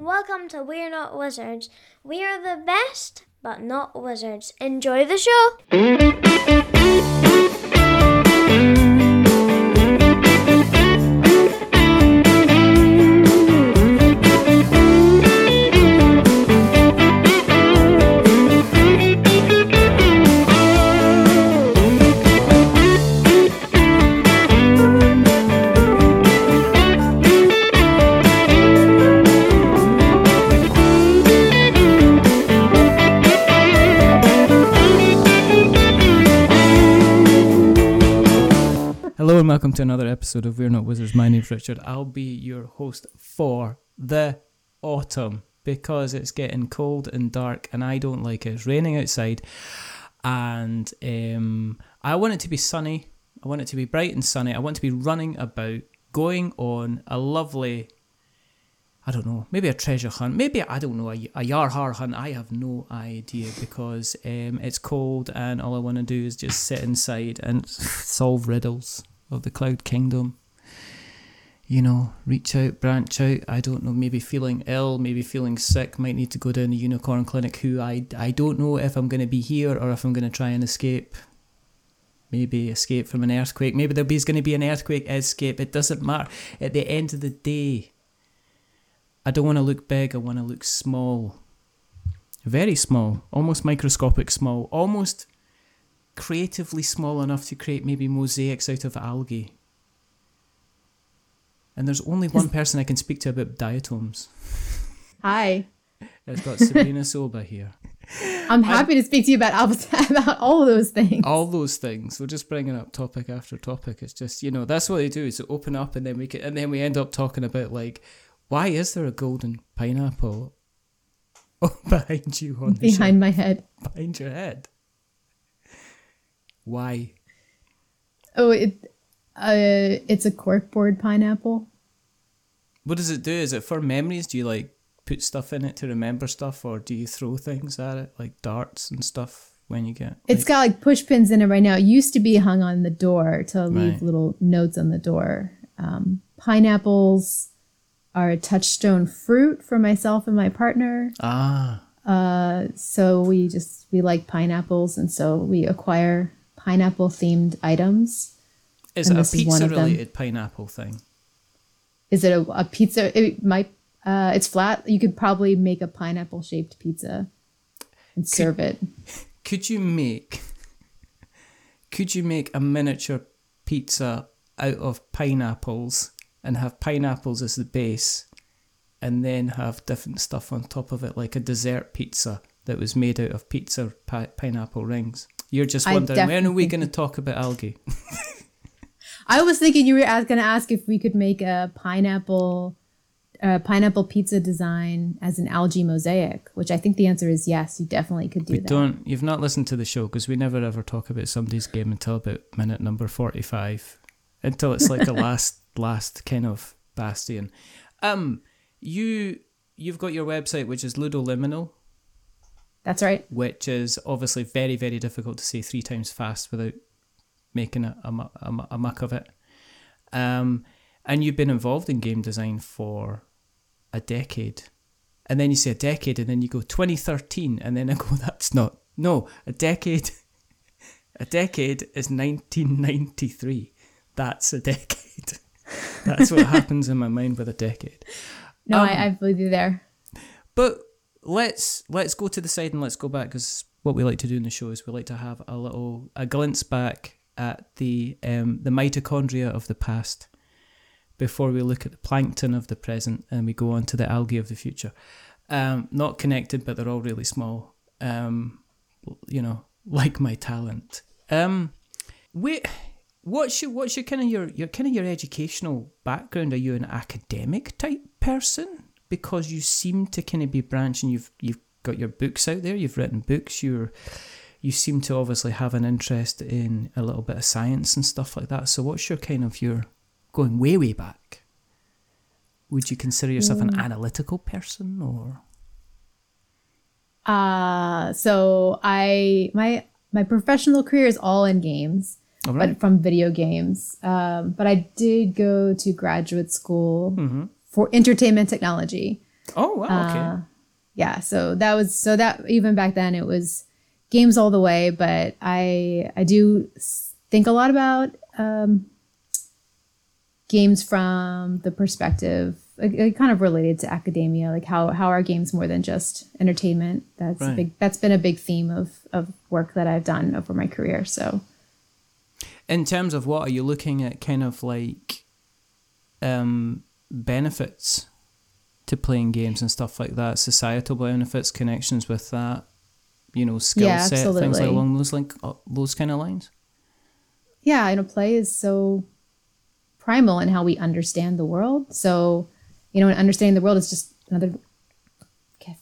Welcome to We're Not Wizards. We are the best, but not wizards. Enjoy the show! Welcome to another episode of We're Not Wizards. My name's Richard. I'll be your host for the autumn because it's getting cold and dark and I don't like it. It's raining outside and um, I want it to be sunny. I want it to be bright and sunny. I want to be running about, going on a lovely, I don't know, maybe a treasure hunt. Maybe, I don't know, a, a Yarhar hunt. I have no idea because um, it's cold and all I want to do is just sit inside and solve riddles of the Cloud Kingdom. You know, reach out, branch out. I don't know, maybe feeling ill, maybe feeling sick, might need to go down the unicorn clinic. Who I, I don't know if I'm going to be here or if I'm going to try and escape. Maybe escape from an earthquake. Maybe there's going to be an earthquake escape. It doesn't matter. At the end of the day, I don't want to look big, I want to look small. Very small, almost microscopic small, almost creatively small enough to create maybe mosaics out of algae. And there's only one person I can speak to about diatoms. Hi. It's got Sabrina Culyba here. I'm happy to speak to you about about all those things. All those things. We're just bringing up topic after topic. It's just you know that's what they do. Is open up and then we can, and then we end up talking about like why is there a golden pineapple behind you on the behind my head. behind your head? Why? Oh, it uh, it's a corkboard pineapple. What does it do? Is it for memories? Do you like put stuff in it to remember stuff, or do you throw things at it like darts and stuff when you get? It's got like push pins in it right now. It used to be hung on the door to leave Right. little notes on the door. Um, pineapples are a touchstone fruit for myself and my partner. ah. Uh, so we just we like pineapples, and so we acquire pineapple themed items. Is And it a pizza related pineapple thing? Is it a, a pizza? It might. Uh, it's flat. You could probably make a pineapple shaped pizza and serve it. Could you make? Could you make a miniature pizza out of pineapples and have pineapples as the base, and then have different stuff on top of it, like a dessert pizza that was made out of pizza pi- pineapple rings? You're just wondering when are we going to talk about algae? I was thinking you were going to ask if we could make a pineapple, uh, pineapple pizza design as an algae mosaic, which I think the answer is yes. You definitely could do We that. don't. You've not listened to the show because we never ever talk about somebody's game until about minute number forty-five, until it's like a last last kind of bastion. Um, you you've got your website which is Ludo Liminal, That's right. which is obviously very very difficult to say three times fast without making a a, a, a muck of it. Um, and you've been involved in game design for a decade. And then you say a decade, and then you go 2013, and then I go, that's not. No, a decade. A decade is 1993. That's a decade. That's what happens in my mind with a decade. No, Um, I, I believe you there. But let's let's go to the side and let's go back because what we like to do in the show is we like to have a little a glimpse back at the um, the mitochondria of the past before we look at the plankton of the present and we go on to the algae of the future. Um, not connected, but they're all really small. Um, you know, like my talent. Um, wait, what's your what's your kind of your your kind of your educational background? Are you an academic type person? Because you seem to kind of be branching. You've you've got your books out there. You've written books. You're you seem to obviously have an interest in a little bit of science and stuff like that. So what's your kind of your going way way back? Would you consider yourself an analytical person or? Uh, so I my my professional career is all in games. All right. but from video games. Um, but I did go to graduate school Mm-hmm. For entertainment technology. Oh wow, okay. Uh, yeah, so that was so that even back then it was games all the way, but I I do think a lot about um, games from the perspective like, kind of related to academia, like how how are games more than just entertainment? That's a Right. big that's been a big theme of of work that I've done over my career. So In terms of what are you looking at kind of like um benefits to playing games and stuff like that, societal benefits, connections with that, you know, skill Yeah, set, things absolutely. along those like uh, those kind of lines. yeah, you know, play is so primal in how we understand the world. So, you know, and understanding the world is just another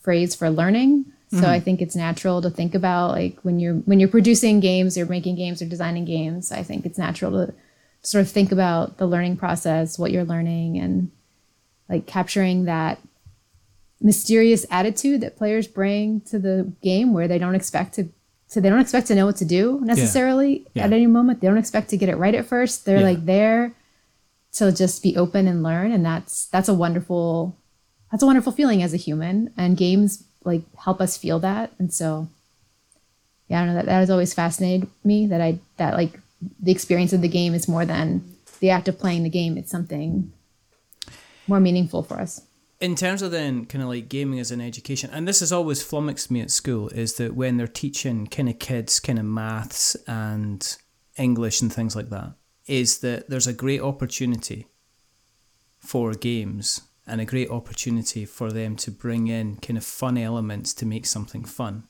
phrase for learning. So I think it's natural to think about like when you're when you're producing games or making games or designing games. I think it's natural to sort of think about the learning process, what you're learning, and like capturing that mysterious attitude that players bring to the game where they don't expect to so they don't expect to know what to do necessarily Yeah. at any moment they don't expect to get it right at first they're Yeah. like there to just be open and learn and that's that's a wonderful that's a wonderful feeling as a human and games like help us feel that and so yeah i don't know that, that has always fascinated me that i that like the experience of the game is more than the act of playing the game it's something more meaningful for us in terms of then kind of like gaming as an education, and this has always flummoxed me at school, is that when they're teaching kind of kids kind of maths and English and things like that, is that there's a great opportunity for games and a great opportunity for them to bring in kind of fun elements to make something fun.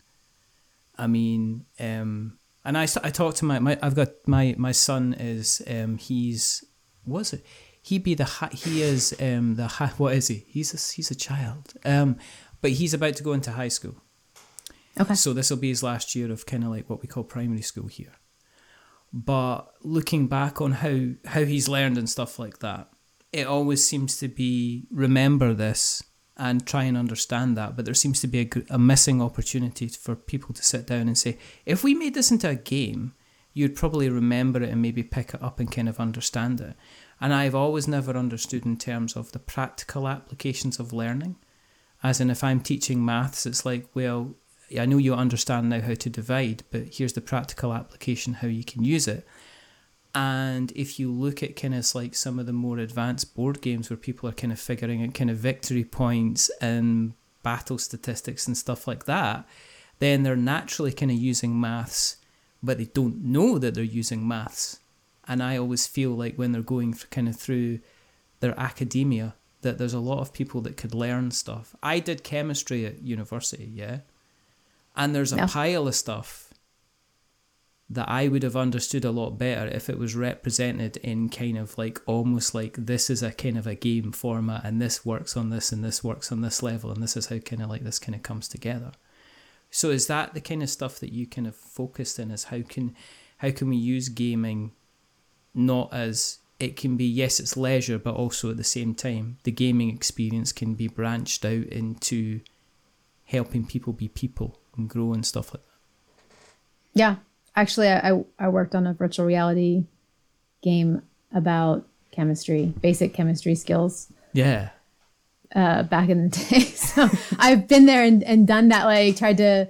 I mean, um, and I, I talked to my, my I've got my my son is um, he's was it he be the hi- he is um the hi- what is he? He's a, he's a child. Um but he's about to go into high school. Okay. So this will be his last year of kind of like what we call primary school here. But looking back on how how he's learned and stuff like that it always seems to be remember this and try and understand that but there seems to be a, a missing opportunity for people to sit down and say if we made this into a game you'd probably remember it and maybe pick it up and kind of understand it and i've always never understood in terms of the practical applications of learning as in if i'm teaching maths it's like well I know you understand now how to divide, but here's the practical application how you can use it. And if you look at kind of like some of the more advanced board games where people are kind of figuring out kind of victory points and battle statistics and stuff like that, then they're naturally kind of using maths, but they don't know that they're using maths. And I always feel like when they're going kind of through their academia, that there's a lot of people that could learn stuff. I did chemistry at university, yeah and there's a Yeah. pile of stuff that I would have understood a lot better if it was represented in kind of like almost like this is a kind of a game format and this works on this and this works on this level and this is how kind of like this kind of comes together. So is that the kind of stuff that you kind of focused in is how can how can we use gaming not as it can be yes it's leisure but also at the same time the gaming experience can be branched out into helping people be people and grow and stuff like that. Yeah, actually, I, I I worked on a virtual reality game about chemistry, basic chemistry skills Yeah. Uh, back in the day. So I've been there and, and done that. Like tried to,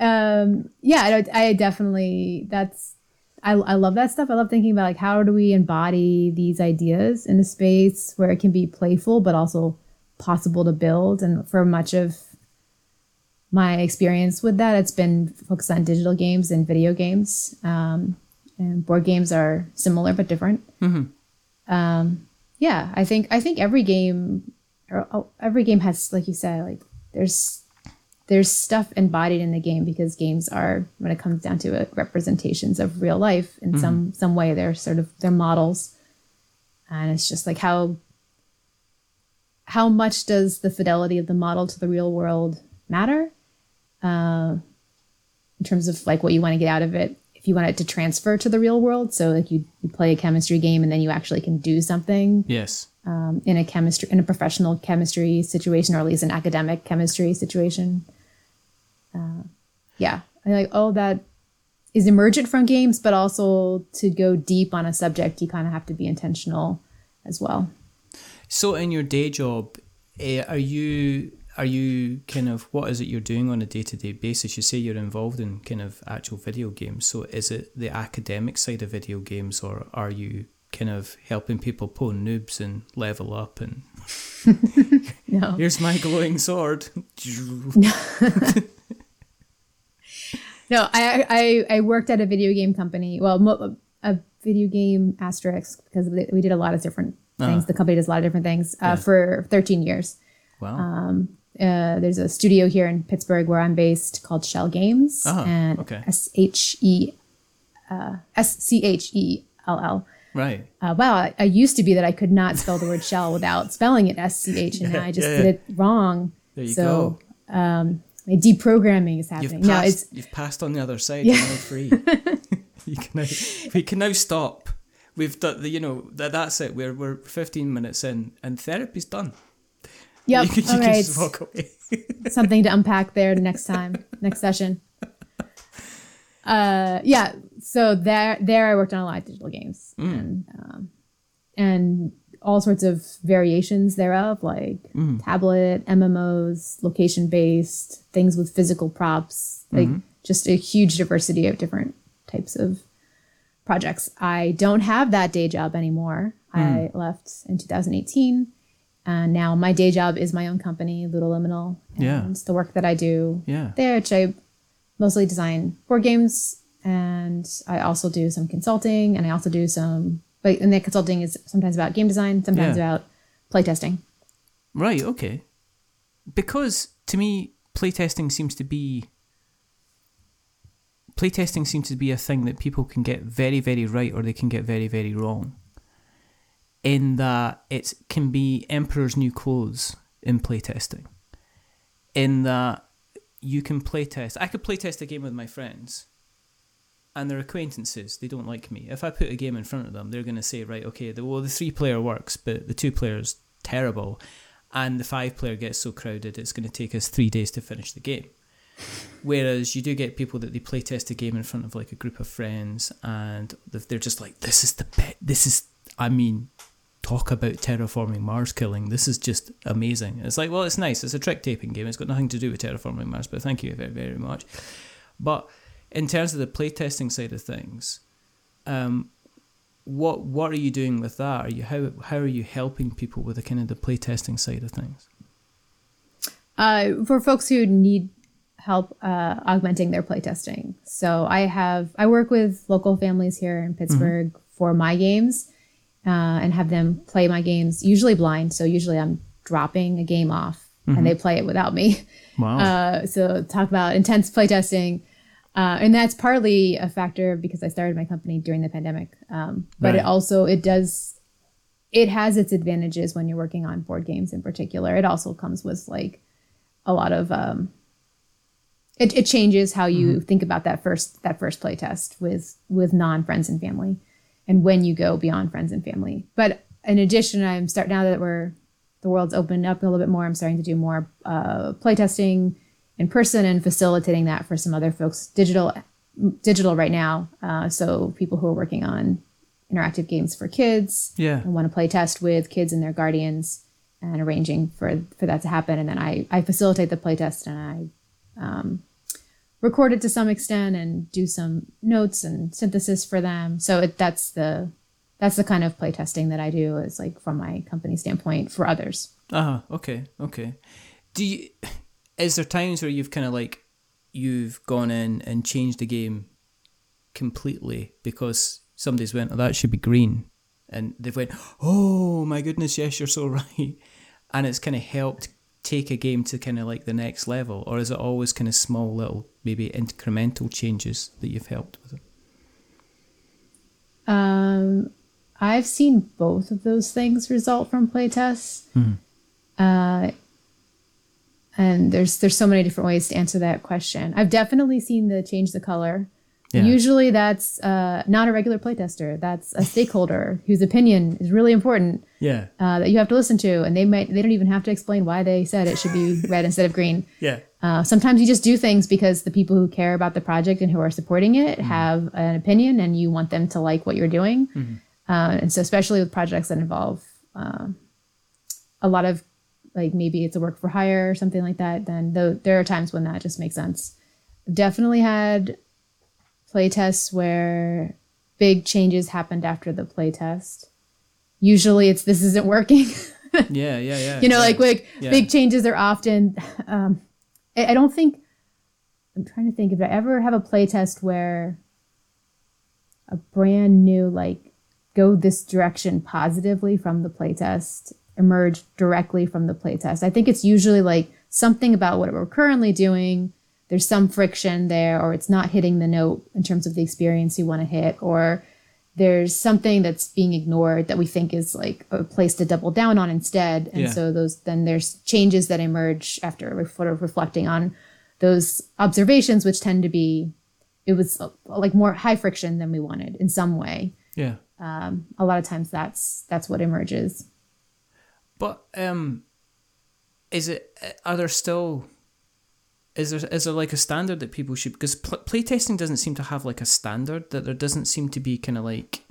um, yeah, I, I definitely that's I I love that stuff. I love thinking about like how do we embody these ideas in a space where it can be playful but also possible to build. And for much of my experience with that, it's been focused on digital games and video games. Um, and board games are similar but different. Um, yeah, I think I think every game, every game has, like you said, like there's there's stuff embodied in the game because games are, when it comes down to it, representations of real life in some some way. They're sort of they're models, and it's just like how how much does the fidelity of the model to the real world matter? Uh, in terms of like what you want to get out of it. If you want it to transfer to the real world so like you, you play a chemistry game and then you actually can do something. Yes. Um, in a chemistry in a professional chemistry situation or at least an academic chemistry situation uh, yeah I like oh that is emergent from games but also to go deep on a subject you kind of have to be intentional as well So in your day job, eh, are you are you kind of what is it you're doing on a day to day basis? You say you're involved in kind of actual video games. So is it the academic side of video games, or are you kind of helping people pull noobs and level up and No. here's my glowing sword. No, I, I I worked at a video game company. Well, a video game asterisk because we did a lot of different things. The company does a lot of different things uh, for 13 years. wow. Uh, there's a studio here in Pittsburgh where I'm based called Schell Games, Oh, and. S H E uh, S C H E L L. right. Uh, wow, I, I used to be that I could not spell the word shell without spelling it S C H, and now I just yeah, did yeah. it wrong. There you so go. my deprogramming is You've happening. No, it's you've passed on the other side. You're now free. you can now, we can now stop. We've done the, you know, that, that's it. We're, we're 15 minutes in and therapy's done. yep. You can, All right, just walk away. something to unpack there next time, next session. Uh, yeah. So there, there I worked on a lot of digital games mm. and um, and all sorts of variations thereof, like mm. tablet, MMOs, location based things with physical props, like mm-hmm. just a huge diversity of different types of projects. I don't have that day job anymore. Mm. I left in 2018. And now my day job is my own company, Ludo Liminal. And Yeah. It's the work that I do Yeah. there, which I mostly design board games. And I also do some consulting and I also do some, but and that consulting is sometimes about game design, sometimes Yeah. about playtesting. Right, okay. Because to me, playtesting seems to be playtesting seems to be a thing that people can get very, very right or they can get very, very wrong. In that it can be Emperor's New Clothes in playtesting. In that you can playtest I could playtest a game with my friends and they're acquaintances. They don't like me. If I put a game in front of them, they're going to say, right, okay, the, well, the three player works, but the two players terrible, and the five player gets so crowded, it's going to take us three days to finish the game. Whereas you do get people that they play test a game in front of like a group of friends, and they're just like, this is the best. This is, I mean, talk about terraforming Mars killing. This is just amazing. It's like, well, it's nice. It's a trick taking game. It's got nothing to do with terraforming Mars, but thank you very, very much. But in terms of the playtesting side of things, um, what what are you doing with that? Are you how how are you helping people with the kind of the playtesting side of things? uh, for folks who need help uh, augmenting their playtesting. So I have I work with local families here in Pittsburgh for my games uh, and have them play my games usually blind. So usually I'm dropping a game off and they play it without me. Wow. Uh, so talk about intense playtesting. Uh, and that's partly a factor because I started my company during the pandemic. Um, but Right. it also it does it has its advantages when you're working on board games in particular. It also comes with like a lot of um, it, it changes how you think about that first that first play test with with non friends and family and when you go beyond friends and family. But in addition, I'm start now that we're the world's opened up a little bit more. I'm starting to do more uh, playtesting in person and facilitating that for some other folks digital digital right now. Uh, so people who are working on interactive games for kids Yeah. and want to play test with kids and their guardians and arranging for for that to happen. And then I I facilitate the playtest and I um, record it to some extent and do some notes and synthesis for them. So it, that's the that's the kind of playtesting that I do is like from my company standpoint for others. Ah, okay, okay. Do you? Is there times where you've kind of like you've gone in and changed the game completely because somebody's went, oh, that should be green, and they've went, oh my goodness, yes, you're so right, and it's kind of helped take a game to kind of like the next level, or is it always kind of small little maybe incremental changes that you've helped with it? Um, I've seen both of those things result from playtests. Uh, and there's there's so many different ways to answer that question. I've definitely seen the change the color. Yeah. Usually that's uh, not a regular playtester. That's a stakeholder whose opinion is really important Yeah, uh, that you have to listen to, and they might they don't even have to explain why they said it should be red instead of green. yeah, Uh, sometimes you just do things because the people who care about the project and who are supporting it have an opinion, and you want them to like what you're doing. Uh, and so, especially with projects that involve uh, a lot of like maybe it's a work for hire or something like that, then th- there are times when that just makes sense. Definitely had playtests where big changes happened after the playtest. Usually it's this isn't working. Yeah, yeah, yeah. you know, yeah. like like Yeah. big changes are often. Um, I, I don't think. I'm trying to think if I ever have a playtest where a brand new like go this direction positively from the playtest emerge directly from the playtest. I think it's usually like something about what we're currently doing. There's some friction there, or it's not hitting the note in terms of the experience you want to hit, or there's something that's being ignored that we think is like a place to double down on instead. And Yeah. so those then there's changes that emerge after sort of reflecting on those observations, which tend to be it was uh, like more high friction than we wanted in some way. yeah. Um, a lot of times that's that's what emerges. But um, is it? Are there still? Is there is there like a standard that people should? Because pl- playtesting doesn't seem to have like a standard. That there doesn't seem to be kind of like,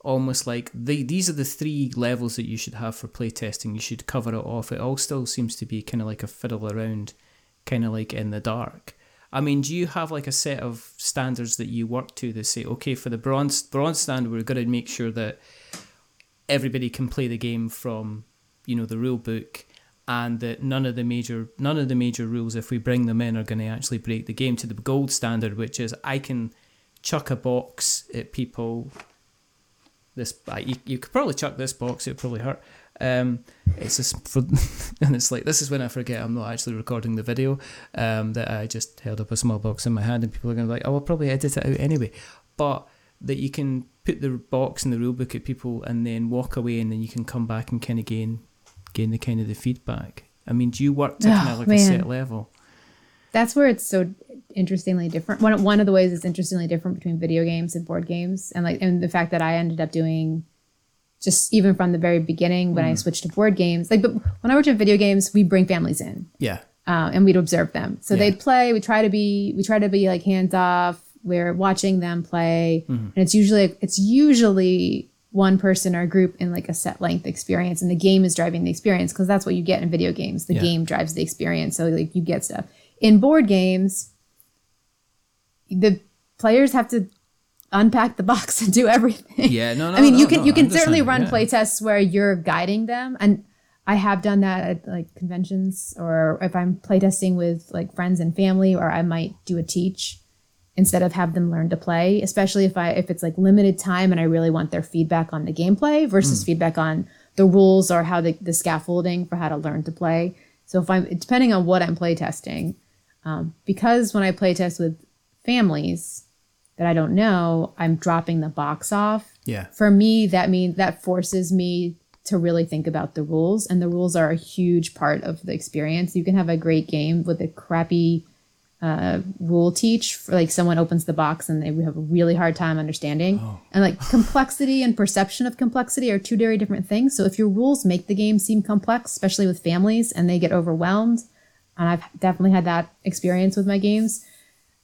almost like the these are the three levels that you should have for playtesting. You should cover it off. It all still seems to be kind of like a fiddle around, kind of like in the dark. I mean, do you have like a set of standards that you work to that say, okay, for the bronze bronze standard, we're going to make sure that everybody can play the game from you know the rule book and that none of the major none of the major rules if we bring them in are going to actually break the game to the gold standard which is i can chuck a box at people this you, you could probably chuck this box it would probably hurt. Um it's just for and it's like this is when i forget i'm not actually recording the video um that i just held up a small box in my hand and people are going to be like oh i'll probably edit it out anyway. But that you can put the box in the rule book at people and then walk away and then you can come back and kind of gain gain the kind of the feedback i mean do you work to Oh, kind of like a set level That's where it's so interestingly different. One one of the ways it's interestingly different between video games and board games, and like and the fact that I ended up doing just even from the very beginning when I switched to board games. Like, but when I worked at video games, we bring families in. yeah uh, and we'd observe them. So Yeah. they'd play. We try to be we try to be like hands off. We're watching them play, Mm-hmm. and it's usually it's usually one person or a group in like a set length experience, and the game is driving the experience because that's what you get in video games. The Yeah. game drives the experience, so like you get stuff. In board games, the players have to unpack the box and do everything. yeah no no I mean, no, you can no, you can certainly run yeah. play tests where you're guiding them, and I have done that at like conventions, or if I'm playtesting with like friends and family, or I might do a teach instead of have them learn to play. Especially if I if it's like limited time and I really want their feedback on the gameplay versus feedback on the rules or how the, the scaffolding for how to learn to play. So if I'm depending on what I'm playtesting, um, because when I playtest with families that I don't know, I'm dropping the box off yeah for me that means that forces me to really think about the rules and the rules are a huge part of the experience you can have a great game with a crappy uh, rule teach for like someone opens the box and they have a really hard time understanding. And like complexity and perception of complexity are two very different things. So if your rules make the game seem complex especially with families and they get overwhelmed and i've definitely had that experience with my games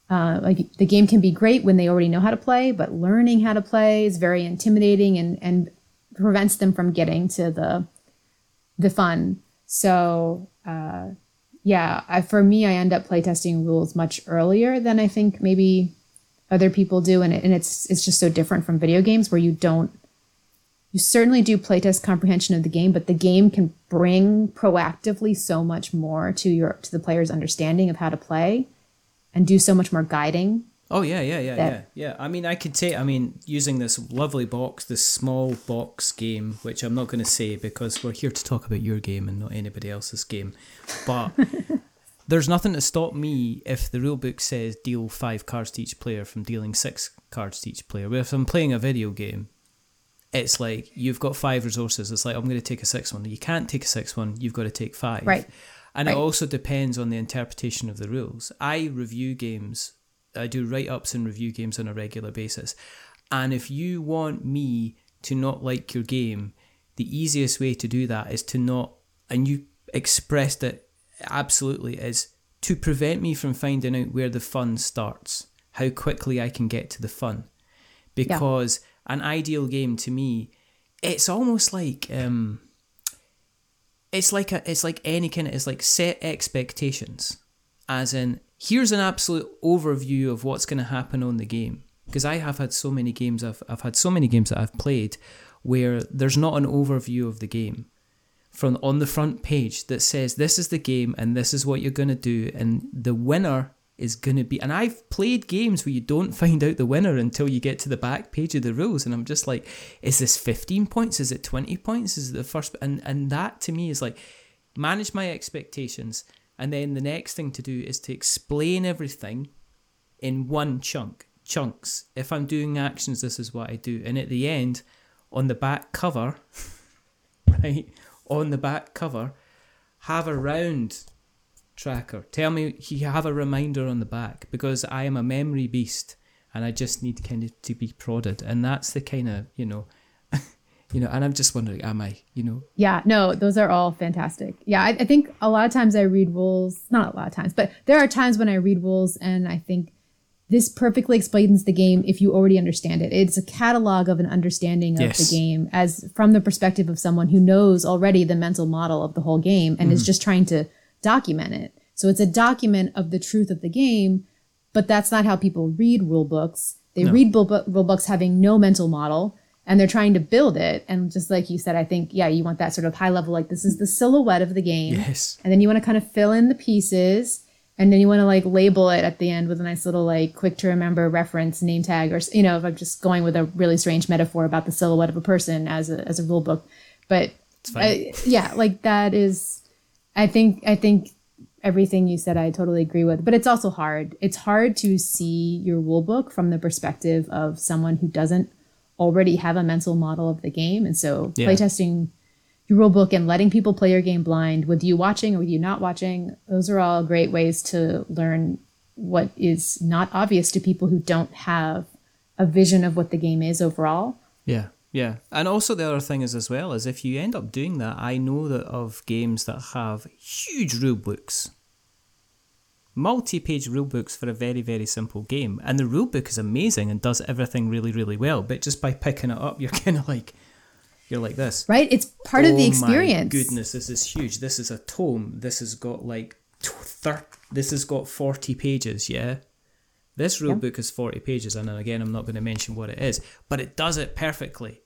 uh, like the game can be great when they already know how to play, but learning how to play is very intimidating and and prevents them from getting to the the fun. So uh, yeah, I, for me, I end up playtesting rules much earlier than I think maybe other people do, and it, and it's it's just so different from video games where you don't. You certainly do playtest comprehension of the game, but the game can bring proactively so much more to your to the player's understanding of how to play and do so much more guiding. Oh yeah, yeah, yeah, yeah, yeah. I mean, I could take. I mean, using this lovely box, this small box game, which I'm not going to say because we're here to talk about your game and not anybody else's game. But there's nothing to stop me if the rule book says deal five cards to each player from dealing six cards to each player. But if I'm playing a video game, it's like you've got five resources. It's like I'm going to take a six one. You can't take a six one. You've got to take five. Right. And it also depends on the interpretation of the rules. I review games. I do write ups and review games on a regular basis. And if you want me to not like your game, the easiest way to do that is to not, and you expressed it absolutely, is to prevent me from finding out where the fun starts, how quickly I can get to the fun. Because an ideal game to me, it's almost like, um, it's like a it's like any kind of it's like set expectations as in here's an absolute overview of what's going to happen on the game. Because i have had so many games I've, I've had so many games that i've played where there's not an overview of the game from on the front page that says this is the game and this is what you're going to do and the winner is going to be and I've played games where you don't find out the winner until you get to the back page of the rules and I'm just like is this 15 points? Is it 20 points? Is it the first and and that to me is like manage my expectations and then the next thing to do is to explain everything in one chunk chunks if I'm doing actions this is what I do and at the end on the back cover right on the back cover have a round tracker. Tell me you have a reminder on the back because I am a memory beast and I just need kind of to be prodded. And that's the kind of, you know, you know, and I'm just wondering, am I, you know? Yeah, no, those are all fantastic. Yeah, I, I think a lot of times I read rules, not a lot of times, but there are times when I read rules and I think this perfectly explains the game if you already understand it. It's a catalog of an understanding of Yes. the game as from the perspective of someone who knows already the mental model of the whole game and is mm. just trying to document it. So it's a document of the truth of the game, but that's not how people read rule books. They read rule, bu- rule books having no mental model and they're trying to build it. And just like you said, I think, yeah, you want that sort of high level, like this is the silhouette of the game. Yes. And then you want to kind of fill in the pieces. And then you want to like label it at the end with a nice little like quick to remember reference name tag or, you know, if I'm just going with a really strange metaphor about the silhouette of a person as a, as a rule book. But uh, yeah, like that is, I think, I think everything you said, I totally agree with. But it's also hard. It's hard to see your rule book from the perspective of someone who doesn't already have a mental model of the game. And so Yeah. playtesting your rule book and letting people play your game blind with you watching or with you not watching, those are all great ways to learn what is not obvious to people who don't have a vision of what the game is overall. Yeah, yeah. And also the other thing is as well is if you end up doing that, I know that of games that have huge rule books. Multi-page rulebooks for a very, very simple game. And the rulebook is amazing and does everything really, really well. But just by picking it up, you're kind of like, you're like this. Right? It's part of the Oh my experience. goodness, this is huge. This is a tome. This has got like thir- This has got forty pages. Yeah, this rule book is forty pages, and again, I'm not going to mention what it is, but it does it perfectly.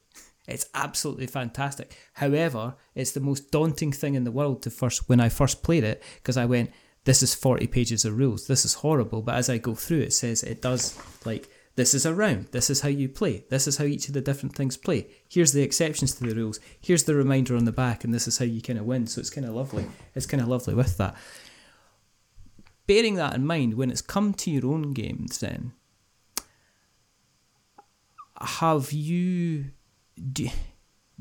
It's absolutely fantastic. However, it's the most daunting thing in the world to first when I first played it because I went, "This is forty pages of rules. This is horrible." But as I go through, it says it does like this is a round. This is how you play. This is how each of the different things play. Here's the exceptions to the rules. Here's the reminder on the back, and this is how you kind of win. So it's kind of lovely. It's kind of lovely with that. Bearing that in mind, when it's come to your own games, then have you do,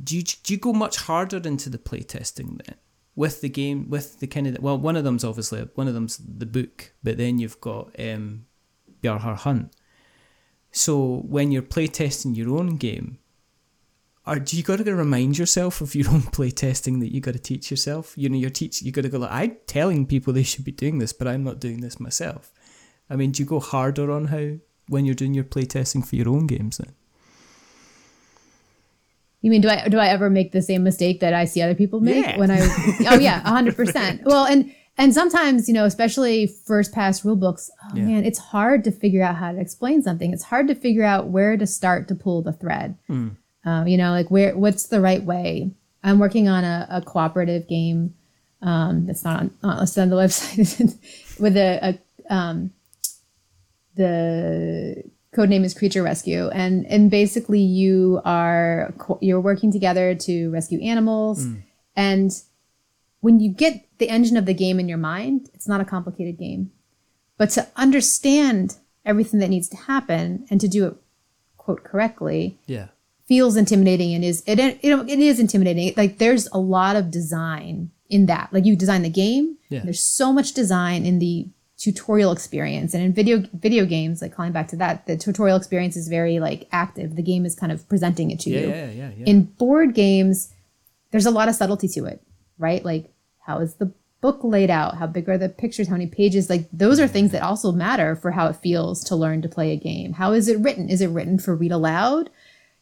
do you do you go much harder into the playtesting then with the game with the kind of well one of them's obviously one of them's the book, but then you've got um, Yarhar Hunt. So when you're playtesting your own game, are you got to remind yourself of your own playtesting that you got to teach yourself? You know, your teach you got to go like I'm telling people they should be doing this, but I'm not doing this myself. I mean, do you go harder on how when you're doing your playtesting for your own games then? You mean do I do I ever make the same mistake that I see other people make Yeah. when I Oh yeah, 100%. Well, and and sometimes, you know, especially first pass rule books, oh Yeah. man, it's hard to figure out how to explain something. It's hard to figure out where to start to pull the thread. Hmm. Um, you know, like where what's the right way? I'm working on a, a cooperative game um, that's not on, not listed on the website with a, a um, the code name is creature rescue and and basically you are you're working together to rescue animals mm. and when you get the engine of the game in your mind it's not a complicated game but to understand everything that needs to happen and to do it quote correctly Yeah. feels intimidating and is it you know it is intimidating like there's a lot of design in that like you design the game Yeah. there's so much design in the tutorial experience. And in video video games like calling back to that the tutorial experience is very like active. The game is kind of presenting it to Yeah, you. yeah, yeah, yeah. in board games there's a lot of subtlety to it right? Like how is the book laid out? How big are the pictures? How many pages? Like those are things that also matter for how it feels to learn to play a game. How is it written? Is it written for read aloud?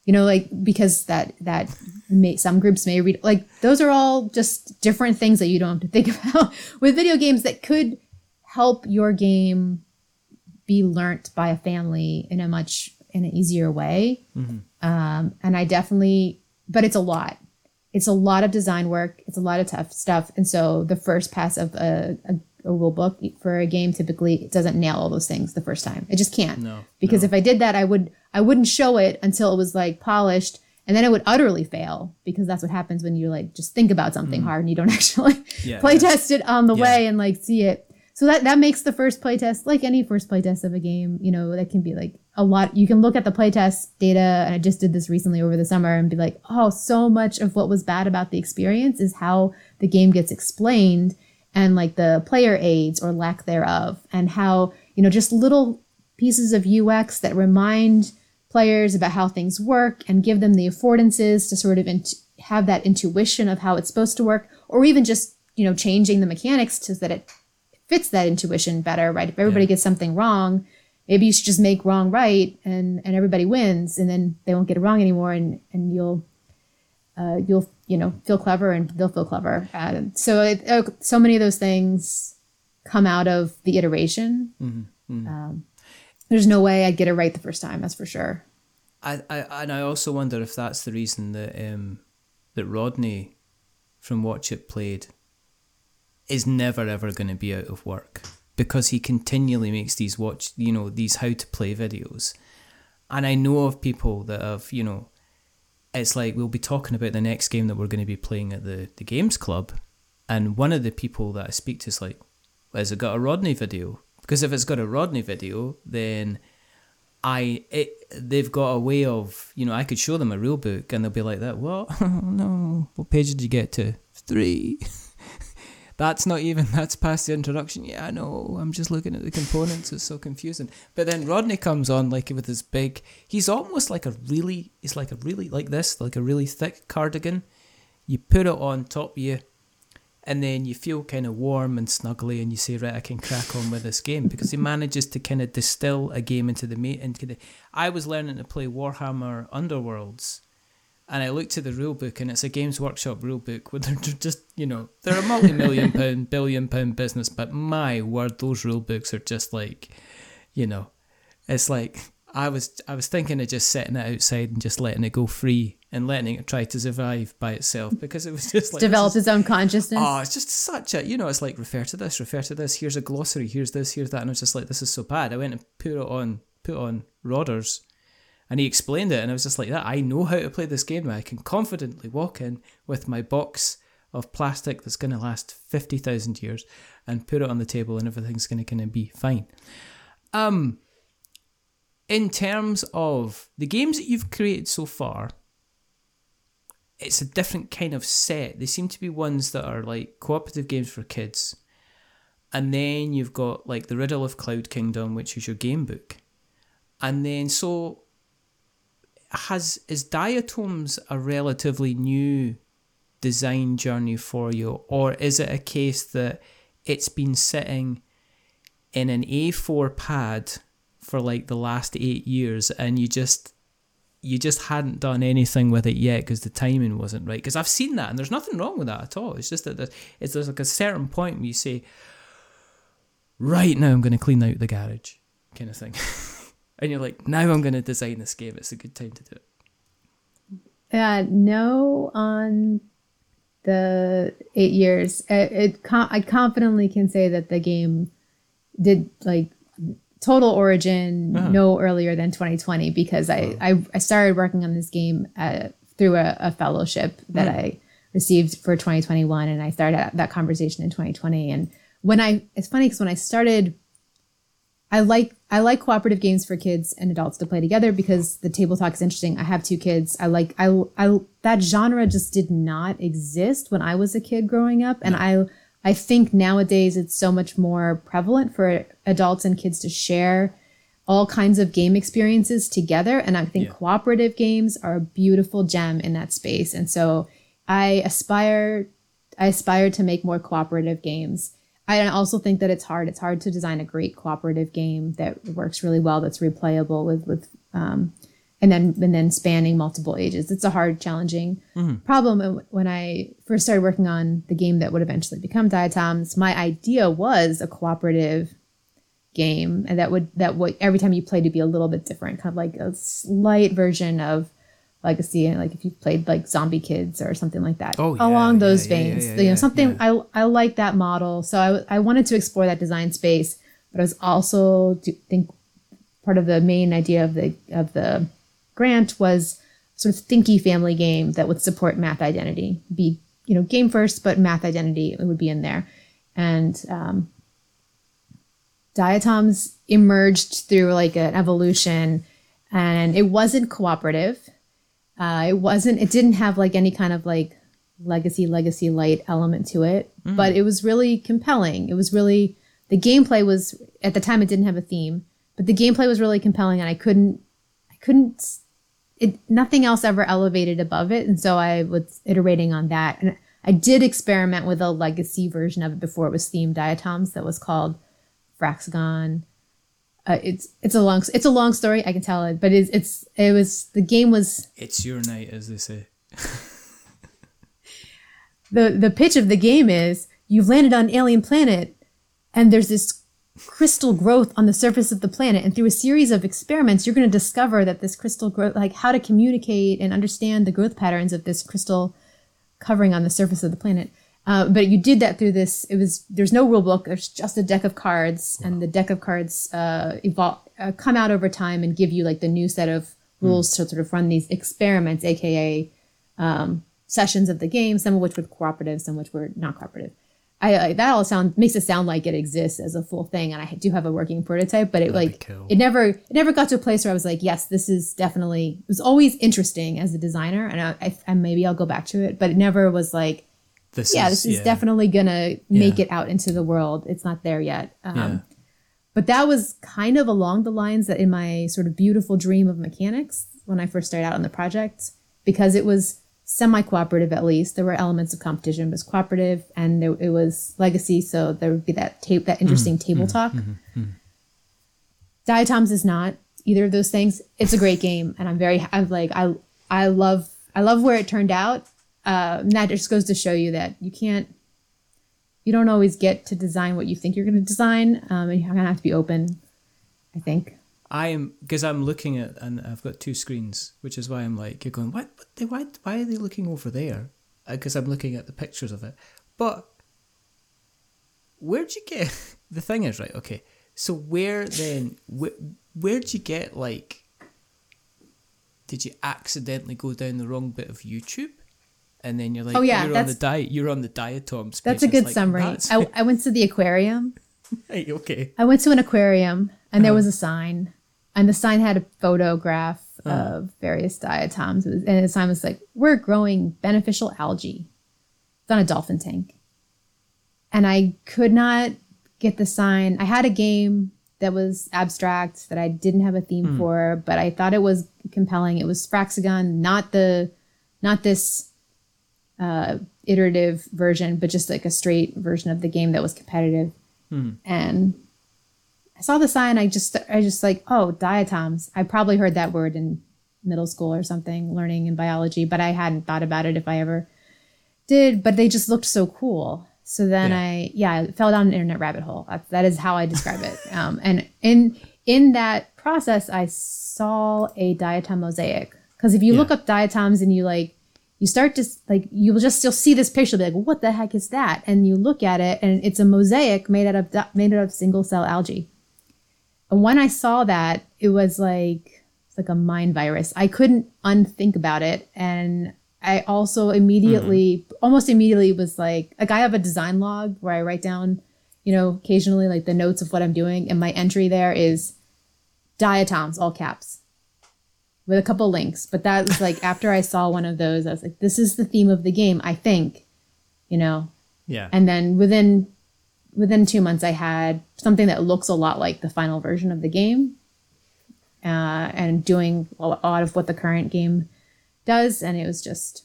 You know, like because that that may some groups may read like those are all just different things that you don't have to think about with video games that could help your game be learnt by a family in a much in an easier way. Um, and I definitely, but it's a lot. It's a lot of design work. It's a lot of tough stuff. And so the first pass of a, a, a rule book for a game typically doesn't nail all those things the first time. It just can't. No, Because if I did that, I would I wouldn't show it until it was like polished, and then it would utterly fail because that's what happens when you like just think about something hard and you don't actually Yeah, play test it on the Yeah. way and like see it. So that that makes the first playtest like any first playtest of a game, you know, that can be like a lot. You can look at the playtest data, and I just did this recently over the summer, and be like, oh, so much of what was bad about the experience is how the game gets explained, and like the player aids or lack thereof, and how you know just little pieces of UX that remind players about how things work and give them the affordances to sort of int- have that intuition of how it's supposed to work, or even just you know changing the mechanics so that it fits that intuition better, right? If everybody Yeah. gets something wrong, maybe you should just make wrong right, and and everybody wins, and then they won't get it wrong anymore, and and you'll uh, you'll you know feel clever, and they'll feel clever. Uh, so it, uh, so many of those things come out of the iteration. Um, there's no way I'd get it right the first time. That's for sure. I, I and I also wonder if that's the reason that um that Rodney from Watch It Played is never ever going to be out of work because he continually makes these watch you know these how to play videos, and I know of people that have you know it's like we'll be talking about the next game that we're going to be playing at the the games club, and one of the people that I speak to is like, has it got a Rodney video? Because if it's got a Rodney video, then I it they've got a way of you know I could show them a real book and they'll be like that. What? Oh, no. What page did you get to? Three. that's not even that's past the introduction. Yeah, I know. I'm just looking at the components. It's so confusing. But then Rodney comes on like with his big. He's almost like a really. He's like a really like this, like a really thick cardigan. You put it on top of you and then you feel kind of warm and snuggly and you say right i can crack on with this game because he manages to kind of distill a game into the mate into the i was learning to play warhammer underworlds and i looked at the rule book and it's a games workshop rule book where they're just you know they're a multi-million pound billion pound business but my word those rule books are just like you know it's like i was i was thinking of just setting it outside and just letting it go free and letting it try to survive by itself because it was just like Develop its own consciousness. Oh, it's just such a you know, it's like refer to this, refer to this. Here's a glossary. Here's this. Here's that. And I was just like, this is so bad. I went and put it on, put on Rodders, and he explained it, and I was just like, that. I know how to play this game. I can confidently walk in with my box of plastic that's going to last fifty thousand years, and put it on the table, and everything's going to kind of be fine. Um, in terms of the games that you've created so far, it's a different kind of set. They seem to be ones that are like cooperative games for kids. And then you've got like The Riddle of Cloud Kingdom, which is your game book. And then so has is Diatoms a relatively new design journey for you, or is it a case that it's been sitting in an A4 pad for like the last eight years and you just you just hadn't done anything with it yet because the timing wasn't right. Because I've seen that, and there's nothing wrong with that at all. It's just that there's, it's there's like a certain point where you say, right now I'm going to clean out the garage, kind of thing, and you're like, now I'm going to design this game. It's a good time to do it. Uh, no, on the eight years, it, it I confidently can say that the game did like total origin Uh-huh. no earlier than 2020 because I, I, I started working on this game uh, through a, a fellowship that I received for 2021 and I started that conversation in 2020 and when I it's funny because when I started I like I like cooperative games for kids and adults to play together because the table talk is interesting. I have two kids. I like I I that genre just did not exist when I was a kid growing up and I I think nowadays it's so much more prevalent for adults and kids to share all kinds of game experiences together and I think Yeah. cooperative games are a beautiful gem in that space. And so I aspire I aspire to make more cooperative games. I also think that it's hard. It's hard to design a great cooperative game that works really well, that's replayable with with um, and then and then spanning multiple ages. It's a hard, challenging problem. And when I first started working on the game that would eventually become Diatoms, my idea was a cooperative game, and that would that would every time you played to be a little bit different, kind of like a slight version of Legacy, and like if you played like Zombie Kidz or something like that. Oh, yeah, along yeah, those yeah, yeah, veins, yeah, you know, yeah, something I I like that model. So I I wanted to explore that design space, but I was also do, think part of the main idea of the of the grant was sort of thinky family game that would support math identity. Be you know game first but math identity would be in there. And um, diatoms emerged through like an evolution and it wasn't cooperative uh, it wasn't it didn't have like any kind of like legacy legacy light element to it but it was really compelling. It was really the gameplay was at the time it didn't have a theme but the gameplay was really compelling and i couldn't i couldn't it nothing else ever elevated above it and so i was iterating on that. And i did experiment with a legacy version of it before it was themed diatoms that was called fraxagon uh, it's it's a long it's a long story i can tell it but it's it's it was the game was It's your night, as they say. the the pitch of the game is you've landed on an alien planet and there's this crystal growth on the surface of the planet and through a series of experiments you're going to discover that this crystal growth like how to communicate and understand the growth patterns of this crystal covering on the surface of the planet uh, but you did that through this it was there's no rule book there's just a deck of cards and the deck of cards uh, evolve uh, come out over time and give you like the new set of rules to sort of run these experiments aka sessions of the game, some of which were cooperative, some of which were not cooperative. I, I that all sound makes it sound like it exists as a full thing, and I do have a working prototype, but it That'd like cool. it never it never got to a place where I was like, yes, this is definitely. It was always interesting as a designer, and I, I, and maybe I'll go back to it, but it never was like, This yeah, is, this is yeah. definitely gonna make Yeah. it out into the world. It's not there yet. Um, Yeah. But that was kind of along the lines that in my sort of beautiful dream of mechanics when I first started out on the project, because it was semi cooperative at least. There were elements of competition, but it was cooperative and there, it was legacy. So there would be that tape, that interesting mm-hmm. table mm-hmm. talk. Mm-hmm. Diatoms is not either of those things. It's a great game, and I'm very, I'm like, I, I love, I love where it turned out. Uh, that just goes to show you that you can't, you don't always get to design what you think you're going to design, um, and you're gonna have to be open. I think. I am because I'm looking at and I've got two screens, which is why I'm like you're going what they, why? Why are they looking over there? Because I'm looking at the pictures of it. But where'd you get? The thing is, right? Okay, so where then? Where, where'd you get like? Did you accidentally go down the wrong bit of YouTube? And then you're like, Oh, yeah, you're on the diet. You're on the diatoms. That's a good like, summary. I, I went to the aquarium. Right, okay. I went to an aquarium and Uh-huh. there was a sign, and the sign had a photograph Uh-huh. of various diatoms. And the sign was like, We're growing beneficial algae. It's on a dolphin tank. And I could not get the sign. I had a game that was abstract that I didn't have a theme Hmm. for, but I thought it was compelling. It was Fraxagon, not the not this uh, iterative version, but just like a straight version of the game that was competitive. And I saw the sign. I just, I just like, oh, diatoms. I probably heard that word in middle school or something, learning in biology, but I hadn't thought about it if I ever did. But they just looked so cool. So then Yeah. I, yeah, I fell down an internet rabbit hole. That, that is how I describe it. Um, and in in that process, I saw a diatom mosaic. Because if you Yeah. look up diatoms and you like you start to like you'll just you'll see this picture be like what the heck is that? And you look at it and it's a mosaic made out of made out of single cell algae. And when i saw that it was like it's like a mind virus. I couldn't unthink about it and i also immediately mm-hmm. almost immediately was like like i have a design log where i write down you know occasionally like the notes of what i'm doing and my entry there is diatoms all caps with a couple links. But that was like after I saw one of those, I was like, this is the theme of the game, I think, you know. Yeah. And then within within two months, I had something that looks a lot like the final version of the game, uh, and doing a lot of what the current game does, and it was just.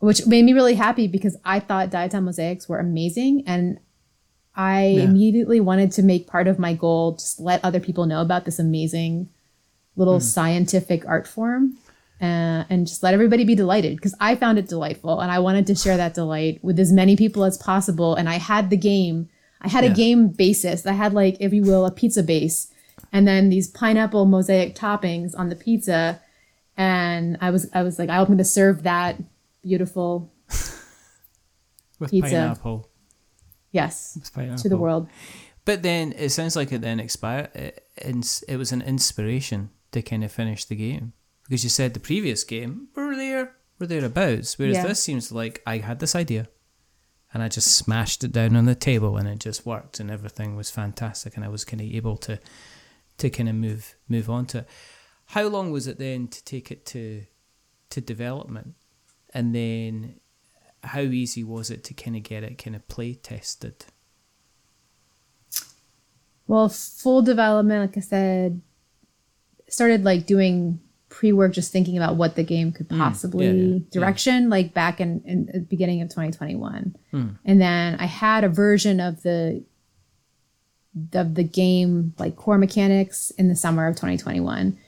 Which made me really happy because I thought diatom mosaics were amazing, and I Yeah. immediately wanted to make part of my goal just let other people know about this amazing little scientific art form uh, and just let everybody be delighted because I found it delightful and I wanted to share that delight with as many people as possible. And I had the game, I had Yeah. a game basis. I had, like, if you will, a pizza base and then these pineapple mosaic toppings on the pizza. And I was, I was like, I'm going to serve that beautiful, With Pizza. pineapple. yes, With pineapple. to the world. But then it sounds like it then expired. It, it was an inspiration to kind of finish the game because you said the previous game were there, were thereabouts. Whereas Yeah. this seems like I had this idea, and I just smashed it down on the table, and it just worked, and everything was fantastic, and I was kind of able to, to kind of move move on to it. How long was it then to take it to, to development, and then how easy was it to kind of get it kind of play tested? Well, full development, like I said, started like doing pre work, just thinking about what the game could possibly Mm, yeah, yeah. direction, like back in, in the beginning of 2021. Hmm. And then I had a version of the of the game like core mechanics in the summer of 2021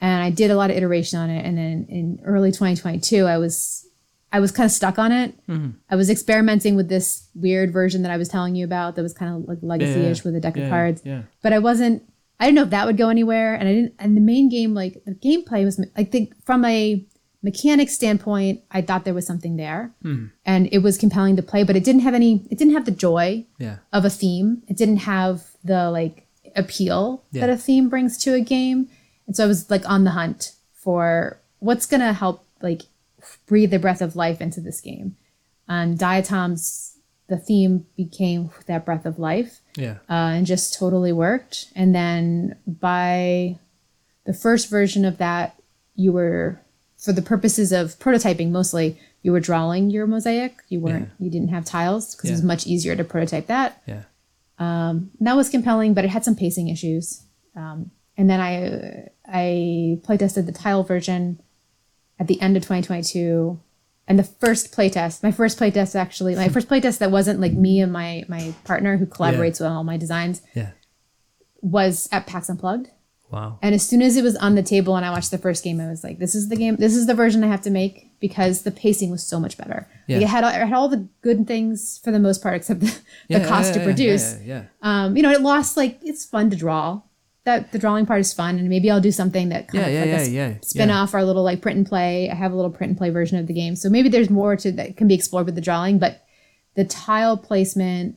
and i did a lot of iteration on it and then in early 2022 i was i was kind of stuck on it Mm-hmm. i was experimenting with this weird version that i was telling you about that was kind of like legacy-ish with a deck of cards Yeah. but I wasn't. I didn't know if that would go anywhere, and I didn't. And the main game, like the gameplay, was I think from a mechanic standpoint, I thought there was something there, hmm. and it was compelling to play, but it didn't have any. It didn't have the joy Yeah. of a theme. It didn't have the like appeal Yeah. that a theme brings to a game, and so I was like on the hunt for what's gonna help like breathe the breath of life into this game. And Diatom's the theme became that breath of life Yeah. uh, and just totally worked. And then by the first version of that, you were, for the purposes of prototyping mostly, you were drawing your mosaic. You weren't, you didn't have tiles because it was much easier to prototype that. Yeah. And that was compelling, but it had some pacing issues. Um, and then I I playtested the tile version at the end of 2022. And the first playtest, my first playtest actually, my first playtest that wasn't like me and my my partner who collaborates with all my designs Yeah. was at PAX Unplugged. Wow. And as soon as it was on the table and I watched the first game, I was like, "This is the game. This is the version I have to make because the pacing was so much better. Yeah. Like it had all, it had all the good things for the most part, except the, the Yeah, cost yeah, to yeah, produce. Yeah. yeah. Um, you know, it lost like it's fun to draw. That the drawing part is fun, and maybe I'll do something that kind Yeah, of yeah, like yeah, a yeah, spin yeah. off a little like print and play. I have a little print and play version of the game, so maybe there's more to that can be explored with the drawing. But the tile placement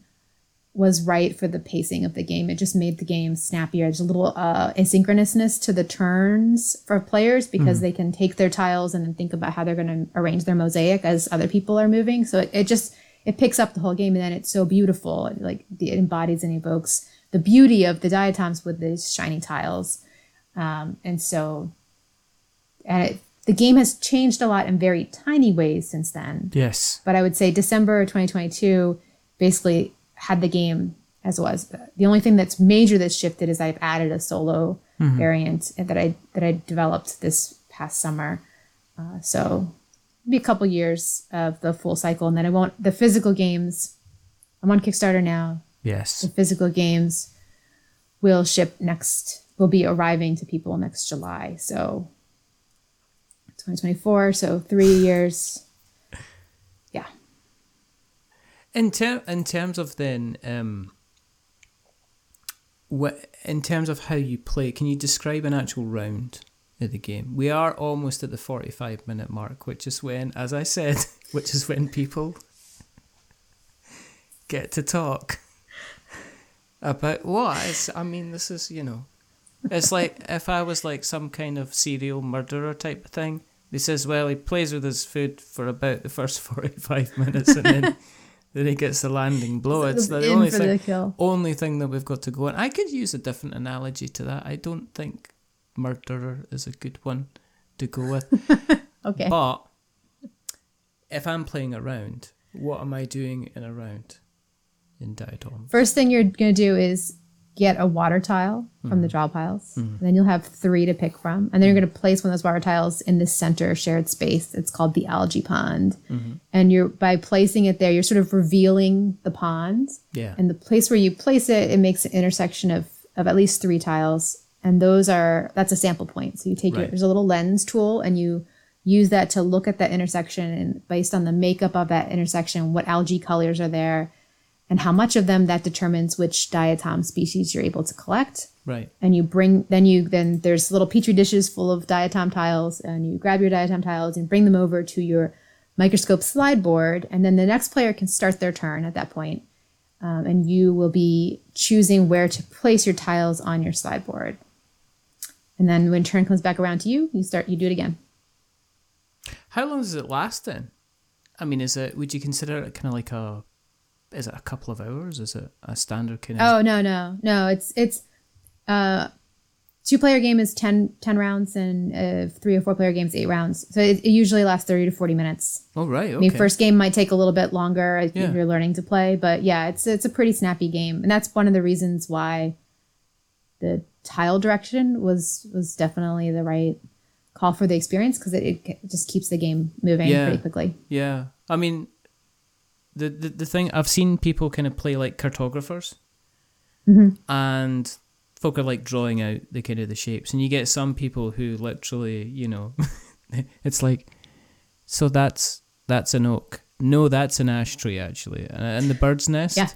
was right for the pacing of the game. It just made the game snappier. There's a little uh, asynchronousness to the turns for players because they can take their tiles and then think about how they're going to arrange their mosaic as other people are moving. So it, it just it picks up the whole game, and then it's so beautiful. It, like it embodies and evokes the beauty of the diatoms with these shiny tiles, um, and so and it, the game has changed a lot in very tiny ways since then Yes. but I would say December 2022 basically had the game as was. The only thing that's major that's shifted is I've added a solo variant that I that I developed this past summer. Uh, so maybe a couple years of the full cycle, and then I won't. The physical games, I'm on Kickstarter now. Yes. The physical games will ship next. Will be arriving to people next July. So 2024. So three years. Yeah. In ter- in terms of then, um, what in terms of how you play, can you describe an actual round of the game? We are almost at the forty-five minute mark, which is when, as I said, which is when people get to talk Uh, about what. It's, I mean, this is you know, it's like if I was like some kind of serial murderer type of thing. He says, well, he plays with his food for about the first forty-five minutes, and then then he gets the landing blow. It's the only thing, the only thing that we've got to go on. I could use a different analogy to that. I don't think murderer is a good one to go with. Okay. But if I'm playing a round, what am I doing in a round in Diatom? First thing you're going to do is get a water tile from Mm-hmm. the draw piles. And then you'll have three to pick from. And then you're going to place one of those water tiles in the center shared space. It's called the algae pond. Mm-hmm. And you're by placing it there, you're sort of revealing the pond. Yeah. And the place where you place it, it makes an intersection of, of at least three tiles. and those are that's a sample point. So you take your there's a little lens tool, and you use that to look at that intersection, and based on the makeup of that intersection, what algae colors are there, and how much of them that determines which diatom species you're able to collect Right. and you bring then you then there's little petri dishes full of diatom tiles and you grab your diatom tiles and bring them over to your microscope slide board and then the next player can start their turn at that point um, and you will be choosing where to place your tiles on your slide board and then when turn comes back around to you you start you do it again How long does it last then? I mean, is it? Would you consider it kind of like a? Is it a couple of hours? Is it a standard kind of? oh no no no it's it's uh two player game is 10, 10 rounds and uh, three or four player games eight rounds so it, it usually lasts 30 to 40 minutes Oh right. Okay. I mean, first game might take a little bit longer if Yeah. you're learning to play, but yeah, it's it's a pretty snappy game, and that's one of the reasons why the tile direction was was definitely the right call for the experience because it, it just keeps the game moving Yeah. pretty quickly. Yeah, I mean, the the, the thing I've seen people kind of play like cartographers, mm-hmm. and folk are like drawing out the kind of the shapes, and you get some people who literally, you know, it's like, so that's that's an oak. No, that's an ash tree actually, and, and the bird's nest. Yeah.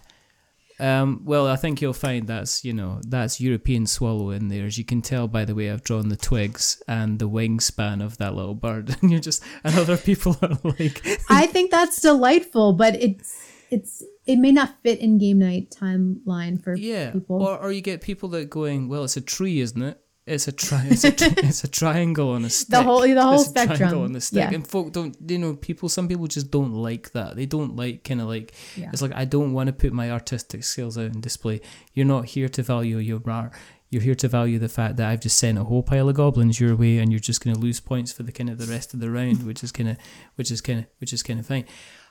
Um, well, I think you'll find that's you know that's European swallow in there, as you can tell by the way I've drawn the twigs and the wingspan of that little bird, and you're just and other people are like, I think that's delightful, but it's it's it may not fit in game night timeline for Yeah, people. or or you get people that going, well, it's a tree, isn't it? It's a tri- it's a tri- it's a triangle on a stick. The whole- the whole It's a triangle spectrum. on the stick, Yeah. and folk don't. You know, people. Some people just don't like that. They don't like kind of like. Yeah. It's like I don't want to put my artistic skills out on display. You're not here to value your art. You're here to value the fact that I've just sent a whole pile of goblins your way, and you're just going to lose points for the kind of the rest of the round, which is kind of, which is kind of, which is kind of fine.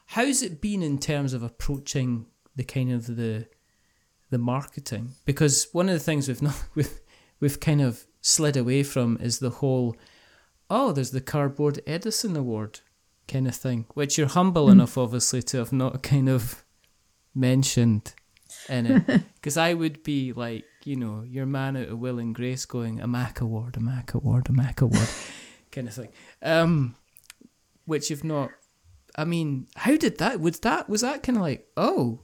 How's it been in terms of approaching the kind of the the marketing because one of the things we've not we've we've kind of slid away from is the whole oh there's the cardboard Edison award kind of thing which you're humble enough obviously to have not kind of mentioned in it. Because I would be like you know your man out of Will and Grace going a Mac award a Mac award a Mac award kind of thing. Um which you've not I mean how did that was that was that kind of like oh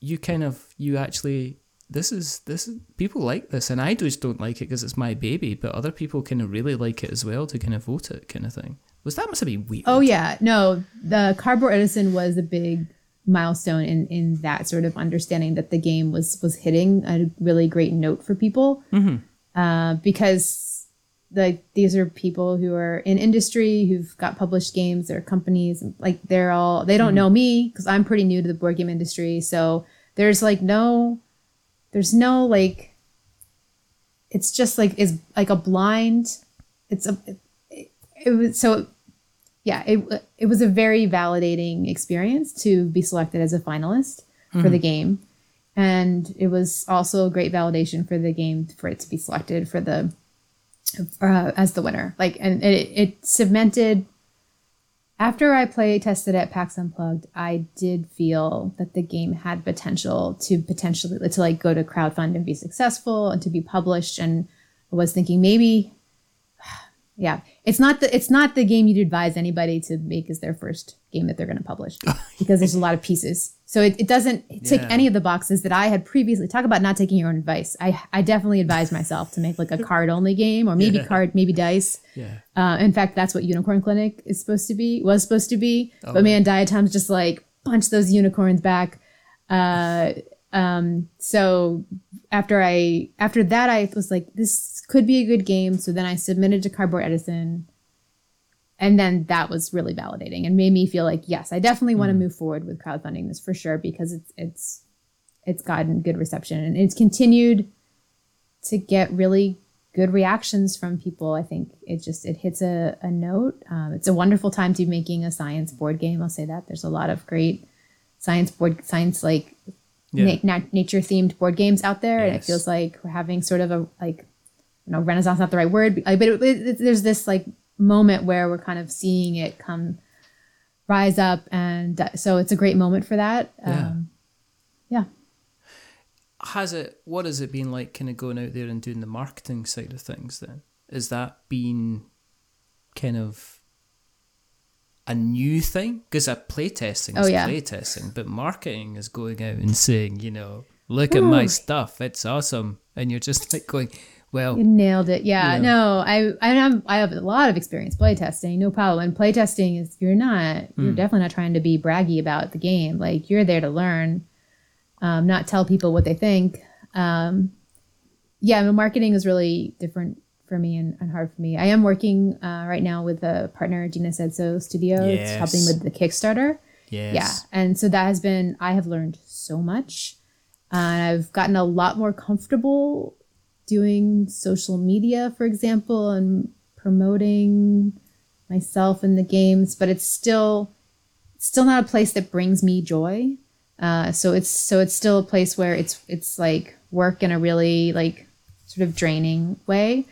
you kind of you actually this is this is people like this and i just don't like it because it's my baby but other people kind of really like it as well to kind of vote it kind of thing. Was that must have been weird. Oh yeah, no, the Cardboard Edison was a big milestone in in that sort of understanding that the game was was hitting a really great note for people, uh, because like these are people who are in industry who've got published games, they're companies, like they're all they don't know me because I'm pretty new to the board game industry, so there's like no, there's no like, it's just like is like a blind, it's a it was so yeah it, it was a very validating experience to be selected as a finalist for the game. And it was also a great validation for the game for it to be selected for the uh, as the winner. Like and it, it cemented after i play tested at pax unplugged i did feel that the game had potential to potentially to like go to crowdfund and be successful and to be published and i was thinking maybe yeah. It's not the it's not the game you'd advise anybody to make as their first game that they're going to publish because there's a lot of pieces. So it, it doesn't tick Yeah. any of the boxes that i had previously talk about not taking your own advice. I i definitely advise myself to make like a card only game or maybe Yeah. card maybe dice. Yeah. Uh, in fact that's what unicorn clinic is supposed to be was supposed to be. Oh, but man diatom's just like punch those unicorns back. Uh, um, so after I after that I was like this could be a good game. So then I submitted to Cardboard Edison, and then that was really validating and made me feel like yes, I definitely want to move forward with crowdfunding this for sure because it's it's it's gotten good reception and it's continued to get really good reactions from people. I think it just it hits a, a note. Um, it's a wonderful time to be making a science board game. I'll say that there's a lot of great science board science like Yeah. na- na- nature themed board games out there, and it feels like we're having sort of a like you know renaissance not the right word, but, but it, it, there's this like moment where we're kind of seeing it come rise up, and uh, so it's a great moment for that. Yeah. Um, yeah. has it? What has it been like? Kind of going out there and doing the marketing side of things. Then is that been kind of a new thing? Because a playtesting is Oh, yeah. playtesting, but marketing is going out and saying, you know, look at my stuff, it's awesome, and you're just like going, well, You nailed it. Yeah. Yeah. No, I I have I have a lot of experience playtesting. No problem. And playtesting is you're not you're definitely not trying to be braggy about the game. Like you're there to learn, um, not tell people what they think. Um, yeah, I mean, marketing is really different for me and, and hard for me. I am working uh, right now with a partner, Gina Sedso Studio, it's Yes. helping with the Kickstarter. yes, Yeah. And so that has been, I have learned so much. Uh, and I've gotten a lot more comfortable doing social media, for example, and promoting myself in the games, but it's still, still not a place that brings me joy. Uh, so it's so it's still a place where it's it's like work in a really like sort of draining way.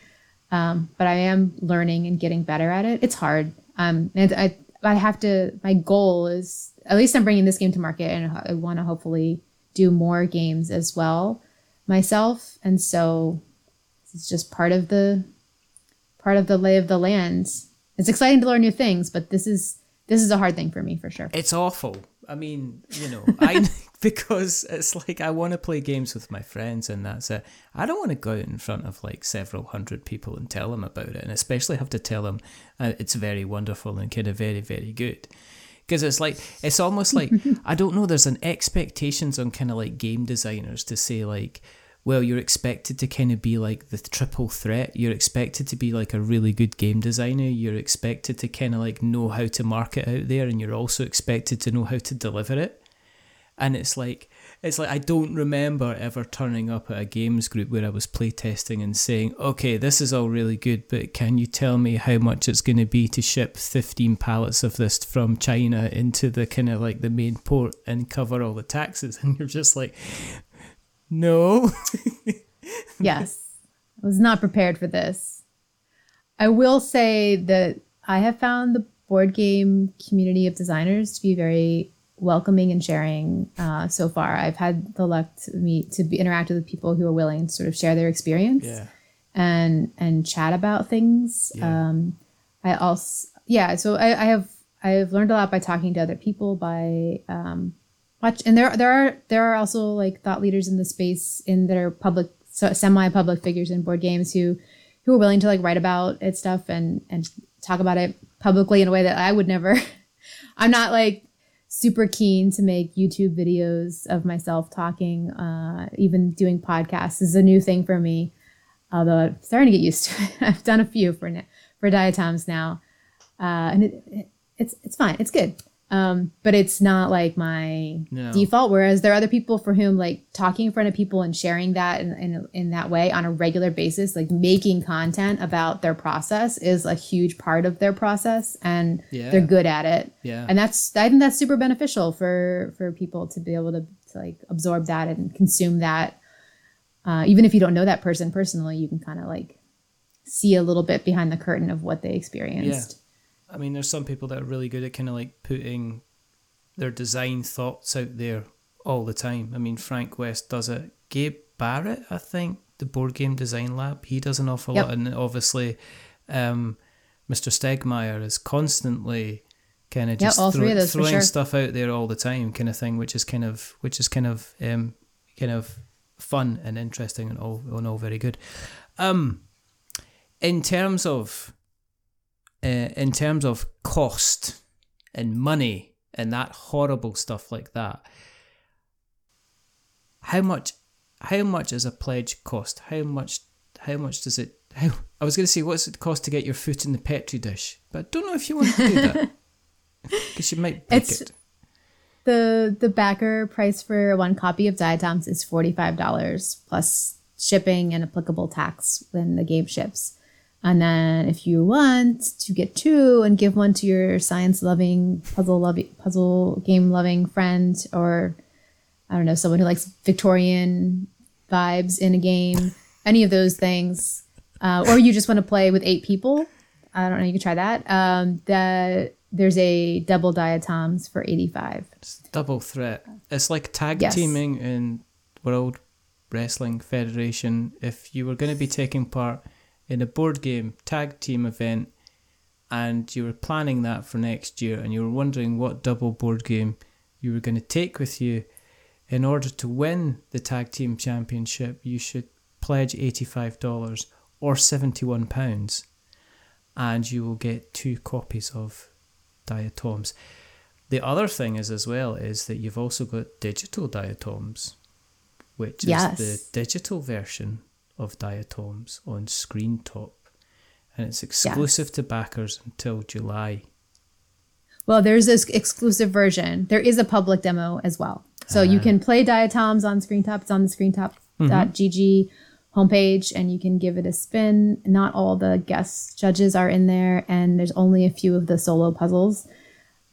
Um, but I am learning and getting better at it. It's hard. Um, and I I have to. My goal is at least I'm bringing this game to market, and I want to hopefully do more games as well myself. And so it's just part of the part of the lay of the land. It's exciting to learn new things, but this is this is a hard thing for me for sure. It's awful. I mean, you know, I because it's like I want to play games with my friends and that's it. I don't want to go out in front of like several hundred people and tell them about it, and especially have to tell them uh, it's very wonderful and kind of very very good. Because it's like it's almost like I don't know. There's an expectations on kind of like game designers to say like, well, you're expected to kind of be like the triple threat. You're expected to be like a really good game designer. You're expected to kind of like know how to market out there, and you're also expected to know how to deliver it. And it's like it's like I don't remember ever turning up at a games group where I was playtesting and saying, "Okay, this is all really good, but can you tell me how much it's going to be to ship 15 pallets of this from China into the kind of like the main port and cover all the taxes?" And you're just like, "No." yes. I was not prepared for this. I will say that I have found the board game community of designers to be very welcoming and sharing uh, so far. I've had the luck to meet to be interact with people who are willing to sort of share their experience yeah. and and chat about things. Yeah. Um, I also yeah, so I, I have I've learned a lot by talking to other people by um, watch and there there are there are also like thought leaders in the space in that are public so semi public figures in board games who who are willing to like write about it stuff and and talk about it publicly in a way that I would never. I'm not like super keen to make YouTube videos of myself talking. Uh, even doing podcasts is a new thing for me although I'm starting to get used to it. I've done a few for for diatoms now, uh, and it, it, it's it's fine. It's good, um, but it's not like my No. default. Whereas there are other people for whom like talking in front of people and sharing that in, in in that way on a regular basis, like making content about their process, is a huge part of their process, and Yeah. they're good at it. Yeah. And that's I think that's super beneficial for for people to be able to, to like absorb that and consume that uh, even if you don't know that person personally, you can kind of like see a little bit behind the curtain of what they experienced. I mean, there's some people that are really good at kind of like putting their design thoughts out there all the time. I mean, Frank West does it. Gabe Barrett, I think, the board game design lab, he does an awful Yep. lot. And obviously, um, Mr. Stegmaier is constantly kind of just throw- of throwing sure. stuff out there all the time, kind of thing, which is kind of which is kind of um, kind of fun and interesting and all and all very good. Um, in terms of uh, in terms of cost and money and that horrible stuff like that how much how much is a pledge cost? How much how much does it how i was going to say what's it cost to get your foot in the petri dish? But i don't know if you want to do that. Because you might break It's- it. The the backer price for one copy of Diatoms is forty five dollars plus shipping and applicable tax when the game ships. And then if you want to get two and give one to your science loving puzzle loving puzzle game loving friend or I don't know someone who likes Victorian vibes in a game, any of those things, uh, or you just want to play with eight people, I don't know. You can try that. Um, the there's a double diatoms for eighty five. it's double threat it's like tag Yes. teaming in world Wrestling Federation, if you were going to be taking part in a board game tag team event and you were planning that for next year and you were wondering what double board game you were going to take with you, in order to win the tag team championship, you should pledge $85 or £71 and you will get two copies of diatoms. The other thing is as well is that you've also got digital diatoms, which Yes. is the digital version of diatoms on Screen Top, and it's exclusive to backers until July. Well, there's this exclusive version. There is a public demo as well. So you can play diatoms on ScreenTop. It's on the screentop.gg homepage and you can give it a spin. Not all the guest judges are in there, and there's only a few of the solo puzzles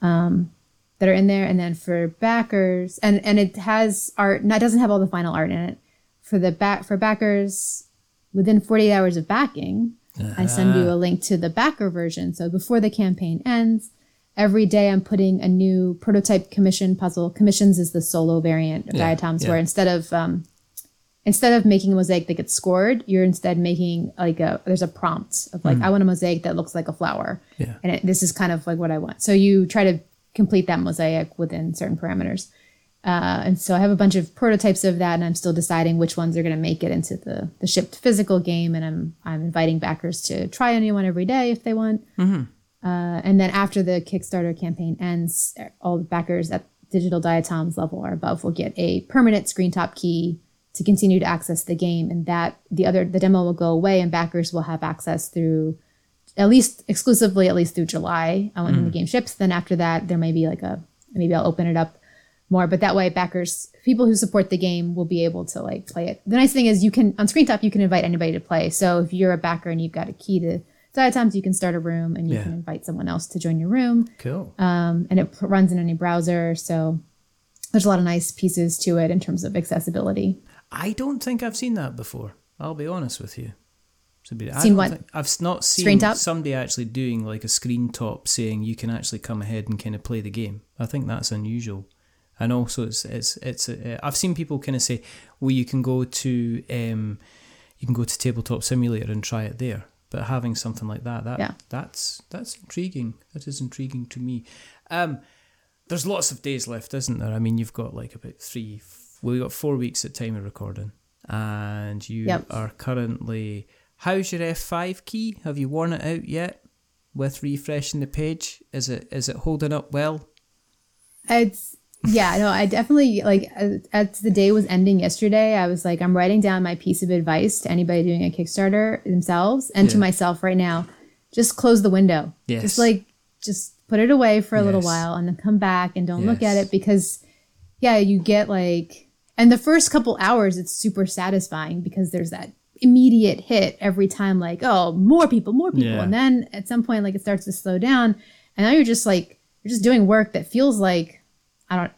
um, that are in there. And then for backers, and, and it has art, it doesn't have all the final art in it. For the back for backers, within 48 hours of backing, I send you a link to the backer version. So before the campaign ends, every day I'm putting a new prototype commission puzzle. Commissions is the solo variant of Yeah, diatoms yeah. where instead of um, instead of making a mosaic that gets scored, you're instead making like a there's a prompt of like I want a mosaic that looks like a flower. Yeah. And it, this is kind of like what I want. So you try to complete that mosaic within certain parameters. Uh, and so I have a bunch of prototypes of that, and I'm still deciding which ones are going to make it into the, the shipped physical game. And I'm I'm inviting backers to try a new one every day if they want. Uh, and then after the Kickstarter campaign ends, all the backers at digital diatoms level or above will get a permanent screen top key to continue to access the game, and that the other the demo will go away, and backers will have access through at least exclusively at least through July uh, when the game ships. Then after that, there may be like a maybe I'll open it up more, but that way backers people who support the game will be able to like play it. The nice thing is you can on Screen Top you can invite anybody to play. So if you're a backer and you've got a key to Diatoms, you can start a room and you Yeah. can invite someone else to join your room Cool. um, and it p- runs in any browser. So there's a lot of nice pieces to it in terms of accessibility. I don't think I've seen that before. I'll be honest with you. To be, I Seen don't what? think- I've not seen somebody actually doing like a screen top saying you can actually come ahead and kind of play the game. I think that's unusual. And also, it's it's it's. Uh, I've seen people kind of say, "Well, you can go to um, you can go to Tabletop Simulator and try it there." But having something like that, that Yeah. that's that's intriguing. That is intriguing to me. Um, there's lots of days left, isn't there? I mean, you've got like about three. Well, we've got four weeks at time of recording, and you Yep. are currently. How's your F five key? Have you worn it out yet? With refreshing the page, is it is it holding up well? It's yeah, no, I definitely like as, the day was ending yesterday, I was like, I'm writing down my piece of advice to anybody doing a Kickstarter themselves and to myself right now. Just close the window. Yes. Just like just put it away for a little while and then come back and don't look at it because yeah, you get like and the first couple hours it's super satisfying because there's that immediate hit every time like, oh, more people, more people. Yeah. And then at some point like it starts to slow down and now you're just like you're just doing work that feels like I don't.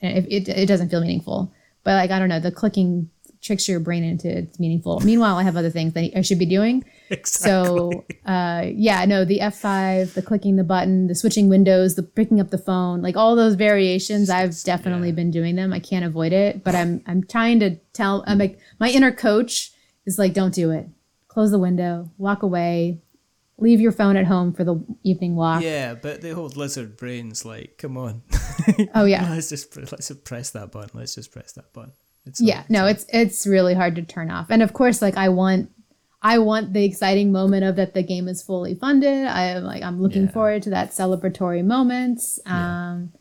It, it, it doesn't feel meaningful, but like I don't know, the clicking tricks your brain into it's meaningful. Meanwhile, I have other things that I should be doing. So uh, yeah, no, the F five, the clicking the button, the switching windows, the picking up the phone, like all those variations, I've definitely yeah. been doing them. I can't avoid it, but I'm I'm trying to tell. I'm like my inner coach is like, don't do it. Close the window, walk away, leave your phone at home for the evening walk. Yeah, but the old lizard brain's like, come on. Oh yeah. let's just let's just press that button. Let's just press that button. It's yeah no it's it's really hard to turn off and of course like i want i want the exciting moment of that the game is fully funded i am like i'm looking Yeah. forward to that celebratory moment um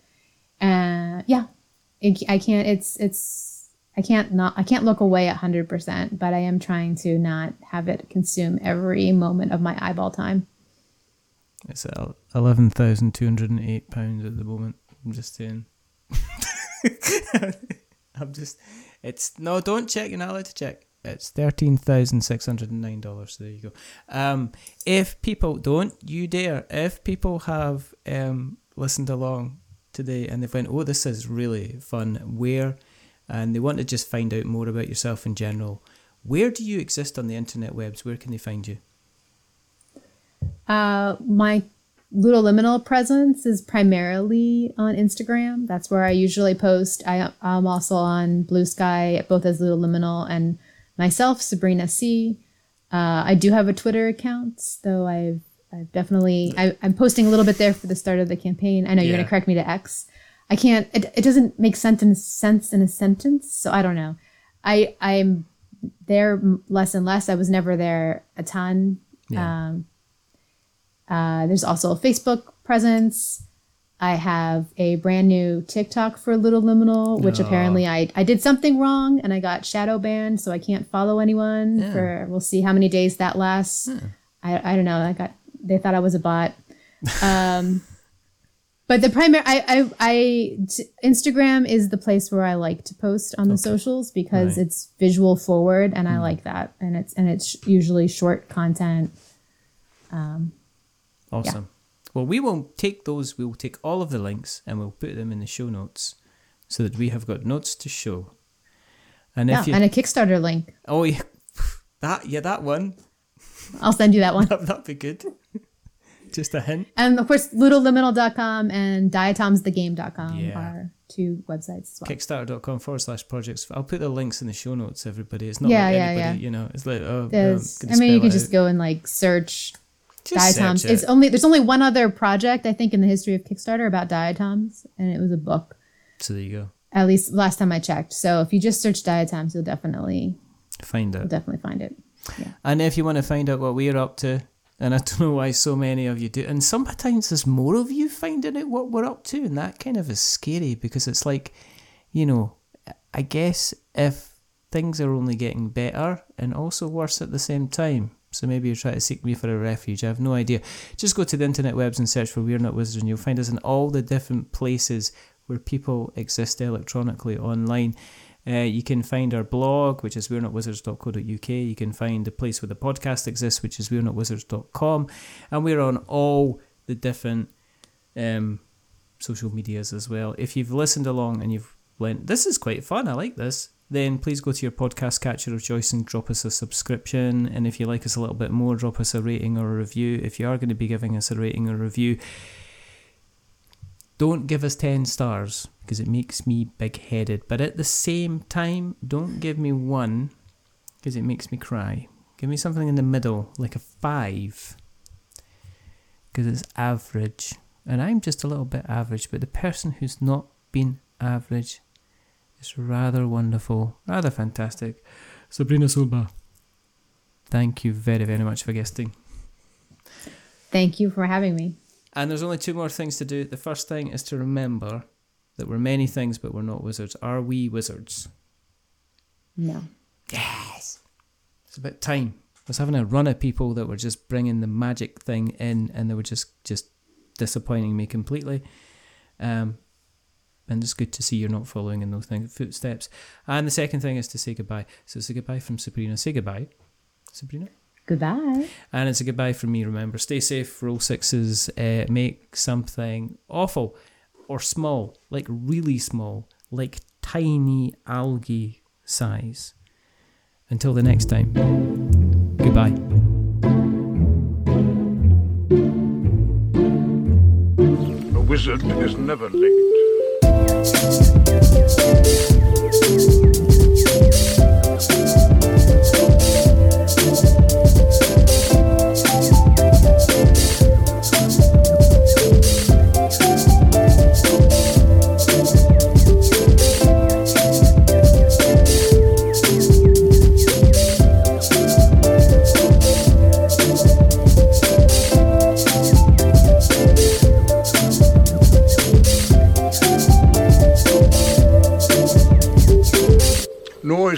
and yeah it, i can't it's it's i can't not i can't look away at 100% but i am trying to not have it consume every moment of my eyeball time It's at eleven thousand two hundred and eight pounds at the moment. I'm just saying. I'm just. It's no. Don't check. You're not allowed to check. It's thirteen thousand six hundred and nine dollars. So There you go. Um, if people don't, you dare. If people have um listened along today and they've went, oh, this is really fun. Where, and they want to just find out more about yourself in general. Where do you exist on the internet webs? Where can they find you? Uh, my Ludo Liminal presence is primarily on Instagram. That's where I usually post. I, I'm also on Blue Sky, both as Ludo Liminal and myself, Sabrina C. Uh, I do have a Twitter account, though I've I've definitely I, I'm posting a little bit there for the start of the campaign. I know you're going to correct me to X. I can't. It, it doesn't make sense in, sense in a sentence, so I don't know. I I'm there less and less. I was never there a ton. Yeah. Um, uh, there's also a Facebook presence. I have a brand new TikTok for Ludo Liminal, which Oh. apparently I, I did something wrong and I got shadow banned, so I can't follow anyone Yeah. for we'll see how many days that lasts. Yeah. I, I don't know. I got they thought I was a bot. Um, but the primary I, I, Instagram is the place where I like to post on the socials because Right. it's visual forward and I like that and it's and it's usually short content. um, Awesome. Well, we will take those, we'll take all of the links and we'll put them in the show notes so that we have got notes to show. And Yeah, if you. and a Kickstarter link. oh, yeah. That, yeah, that one. I'll send you that one. That, that'd be good. Just a hint. And of course, ludoliminal.com and diatomsthegame.com Yeah. are two websites as well. Kickstarter.com forward slash projects. I'll put the links in the show notes, everybody. It's not Yeah, like yeah, anybody, yeah. you know, it's like, oh, oh well, I mean, you can just go and like search Just diatoms. search It's only there's only one other project I think in the history of Kickstarter about diatoms, and it was a book. So there you go. At least last time I checked. So if you just search diatoms, you'll definitely Find you'll it. definitely find it. Yeah. And if you want to find out what we're up to, and I don't know why so many of you do, and sometimes there's more of you finding out what we're up to, and that kind of is scary because it's like, you know, I guess if things are only getting better and also worse at the same time. So maybe you're trying to seek me for a refuge. I have no idea. Just go to the internet webs and search for We're Not Wizards, and you'll find us in all the different places where people exist electronically online. Uh, you can find our blog, which is we're not wizards.co.uk. You can find the place where the podcast exists, which is we're not wizards.com. And we're on all the different um, social medias as well. If you've listened along and you've went, this is quite fun, I like this, then please go to your podcast catcher of choice and drop us a subscription. And if you like us a little bit more, drop us a rating or a review. If you are going to be giving us a rating or review, don't give us 10 stars because it makes me big headed. But at the same time, don't give me one because it makes me cry. Give me something in the middle, like a 5 because it's average. And I'm just a little bit average, but the person who's not been average is rather wonderful, rather fantastic. Sabrina Culyba, thank you very, very much for guesting. Thank you for having me. And there's only two more things to do. The first thing is to remember that we're many things, but we're not wizards. Are we wizards? No. Yes. It's about time. I was having a run at people that were just bringing the magic thing in, and they were just just disappointing me completely. Um, and it's good to see you're not following in those things, footsteps. And the second thing is to say goodbye. So say goodbye from Sabrina. Say goodbye, Sabrina. Goodbye. And it's a goodbye from me. Remember, stay safe, roll sixes, uh, make something awful or small, like really small, like tiny algae size. Until the next time, goodbye. A wizard is never late.